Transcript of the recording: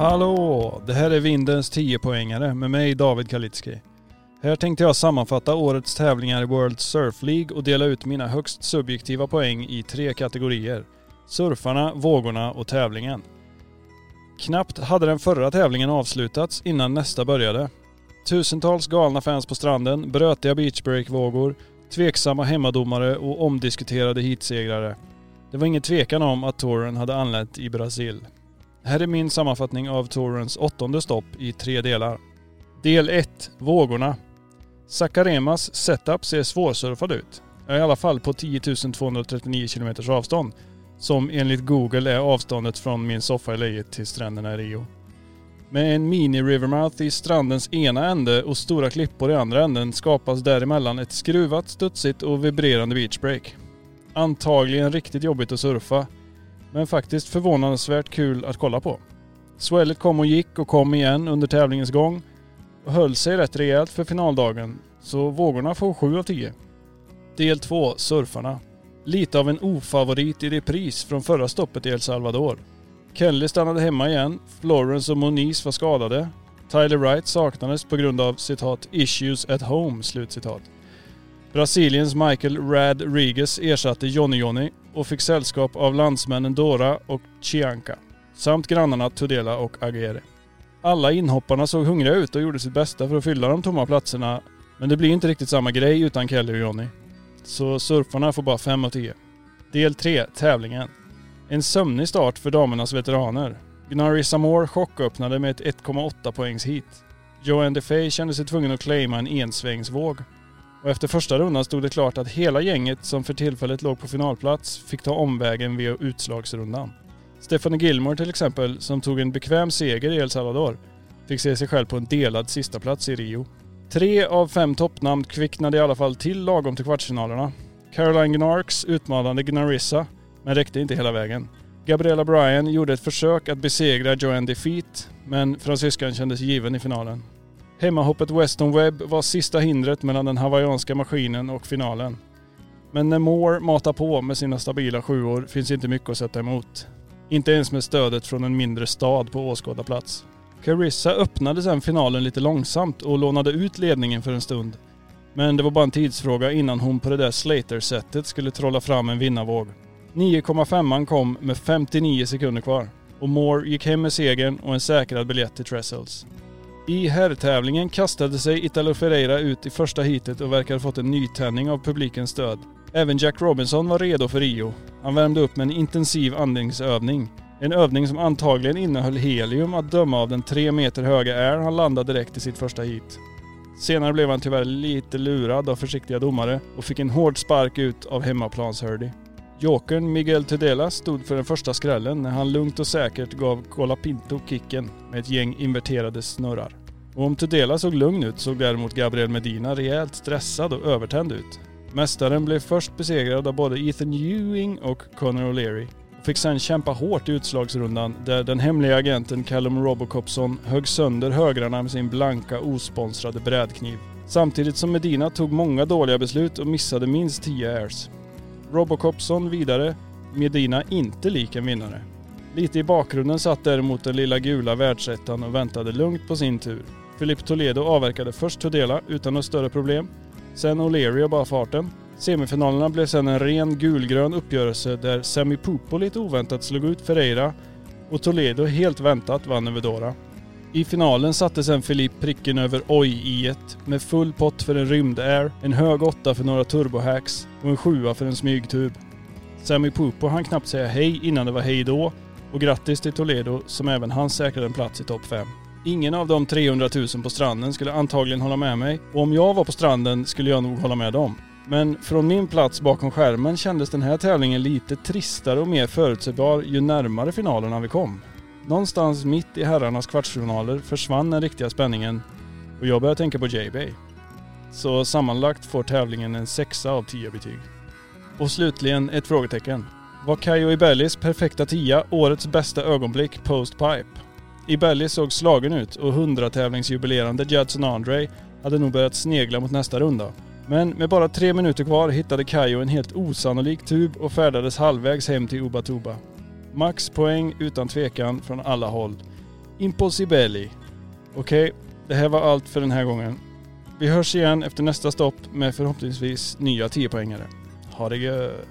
Hallå! Det här är Vindens 10-poängare med mig David Kalitski. Här tänkte jag sammanfatta årets tävlingar i World Surf League och dela ut mina högst subjektiva poäng i tre kategorier. Surfarna, vågorna och tävlingen. Knappt hade den förra tävlingen avslutats innan nästa började. Tusentals galna fans på stranden, brötiga beachbreak-vågor, tveksamma hemmadomare och omdiskuterade hitsegrare. Det var ingen tvekan om att touren hade anlänt i Brasil. Här är min sammanfattning av tourens åttonde stopp i tre delar. Del 1. Vågorna. Sakaremas setup ser svårsurfad ut. I alla fall på 10 239 km avstånd. Som enligt Google är avståndet från min soffa i läget till stränderna i Rio. Med en mini-rivermouth i strandens ena ände och stora klippor i andra änden skapas däremellan ett skruvat, studsigt och vibrerande beachbreak. Antagligen riktigt jobbigt att surfa, men faktiskt förvånansvärt kul att kolla på. Swellet kom och gick och kom igen under tävlingens gång och höll sig rätt rejält för finaldagen, så vågorna får 7 av 10. Del 2, surfarna. Lite av en ofavorit i repris från förra stoppet i El Salvador. Kelly stannade hemma igen, Florence och Moniz var skadade. Tyler Wright saknades på grund av citat “issues at home” slutcitat. Brasiliens Michael Rad Riges ersatte Johnny Johnny och fick sällskap av landsmännen Dora och Chianca samt grannarna Tudela och Agere. Alla inhopparna såg hungriga ut och gjorde sitt bästa för att fylla de tomma platserna men det blir inte riktigt samma grej utan Kelly och Johnny. Så surfarna får bara 5 av 10. Del 3, tävlingen. En sömnig start för damernas veteraner. Gnarry Samore chocköppnade med ett 1,8 poängs hit. Joanne DeFay kände sig tvungen att claima en ensvängsvåg. Och efter första rundan stod det klart att hela gänget som för tillfället låg på finalplats fick ta omvägen via utslagsrundan. Stephanie Gilmore till exempel, som tog en bekväm seger i El Salvador, fick se sig själv på en delad sista plats i Rio. Tre av fem toppnamn kvicknade i alla fall till lagom till kvartsfinalerna. Caroline Gnarks utmanade Gnarissa, men räckte inte hela vägen. Gabriella Bryan gjorde ett försök att besegra Joanne Defeat, men fransyskan kändes given i finalen. Hemmahoppet Weston Webb var sista hindret mellan den hawaiianska maskinen och finalen. Men när Moore matar på med sina stabila sjuor finns inte mycket att sätta emot. Inte ens med stödet från en mindre stad på åskådarplats. Carissa öppnade sedan finalen lite långsamt och lånade ut ledningen för en stund. Men det var bara en tidsfråga innan hon på det där Slater-sättet skulle trolla fram en vinnarvåg. 9,5 kom med 59 sekunder kvar. Och Moore gick hem med segern och en säkrad biljett till Trestles. I herrtävlingen kastade sig Italo Ferreira ut i första heatet och verkar ha fått en nytändning av publikens stöd. Även Jack Robinson var redo för Rio. Han värmde upp med en intensiv andningsövning. En övning som antagligen innehöll helium att döma av den tre meter höga air han landade direkt i sitt första heat. Senare blev han tyvärr lite lurad av försiktiga domare och fick en hård spark ut av hemmaplans Hurdy. Jokern Miguel Tudela stod för den första skrällen när han lugnt och säkert gav Colapinto kicken med ett gäng inverterade snurrar. Och om Tudela såg lugn ut såg däremot Gabriel Medina rejält stressad och övertänd ut. Mästaren blev först besegrad av både Ethan Ewing och Conor O'Leary och fick sedan kämpa hårt i utslagsrundan där den hemliga agenten Callum Robocopson högg sönder högrarna med sin blanka osponsrade brädkniv. Samtidigt som Medina tog många dåliga beslut och missade minst 10 airs. Robocopson vidare, Medina inte lik en vinnare. Lite i bakgrunden satt däremot den lilla gula världsettan och väntade lugnt på sin tur. Filip Toledo avverkade först Tudela utan några större problem. Sen O'Leary och bara farten. Semifinalerna blev sen en ren gulgrön uppgörelse där Sami Pupo lite oväntat slog ut Ferreira och Toledo helt väntat vann över Dora. I finalen satte sen Filip pricken över oj i ett med full pott för en rymd-air, en hög åtta för några turbohacks och en sjua för en smygtub. Sami Pupo hann knappt säga hej innan det var hej då och grattis till Toledo som även han säkrade en plats i topp 5. Ingen av de 300 000 på stranden skulle antagligen hålla med mig och om jag var på stranden skulle jag nog hålla med dem. Men från min plats bakom skärmen kändes den här tävlingen lite tristare och mer förutsägbar ju närmare finalerna vi kom. Någonstans mitt i herrarnas kvartsfinaler försvann den riktiga spänningen och jag började tänka på J-Bay. Så sammanlagt får tävlingen en sexa av 10 betyg. Och slutligen ett frågetecken. Var Kayo Ibellis perfekta tia årets bästa ögonblick post-pipe? Ibelli såg slagen ut och 100-tävlingsjubilerande Judson Andre hade nog börjat snegla mot nästa runda. Men med bara tre minuter kvar hittade Kayo en helt osannolik tub och färdades halvvägs hem till Ubatuba. Max poäng utan tvekan från alla håll. Impossibelli. Okej, det här var allt för den här gången. Vi hörs igen efter nästa stopp med förhoppningsvis nya 10-poängare. Ha det gött!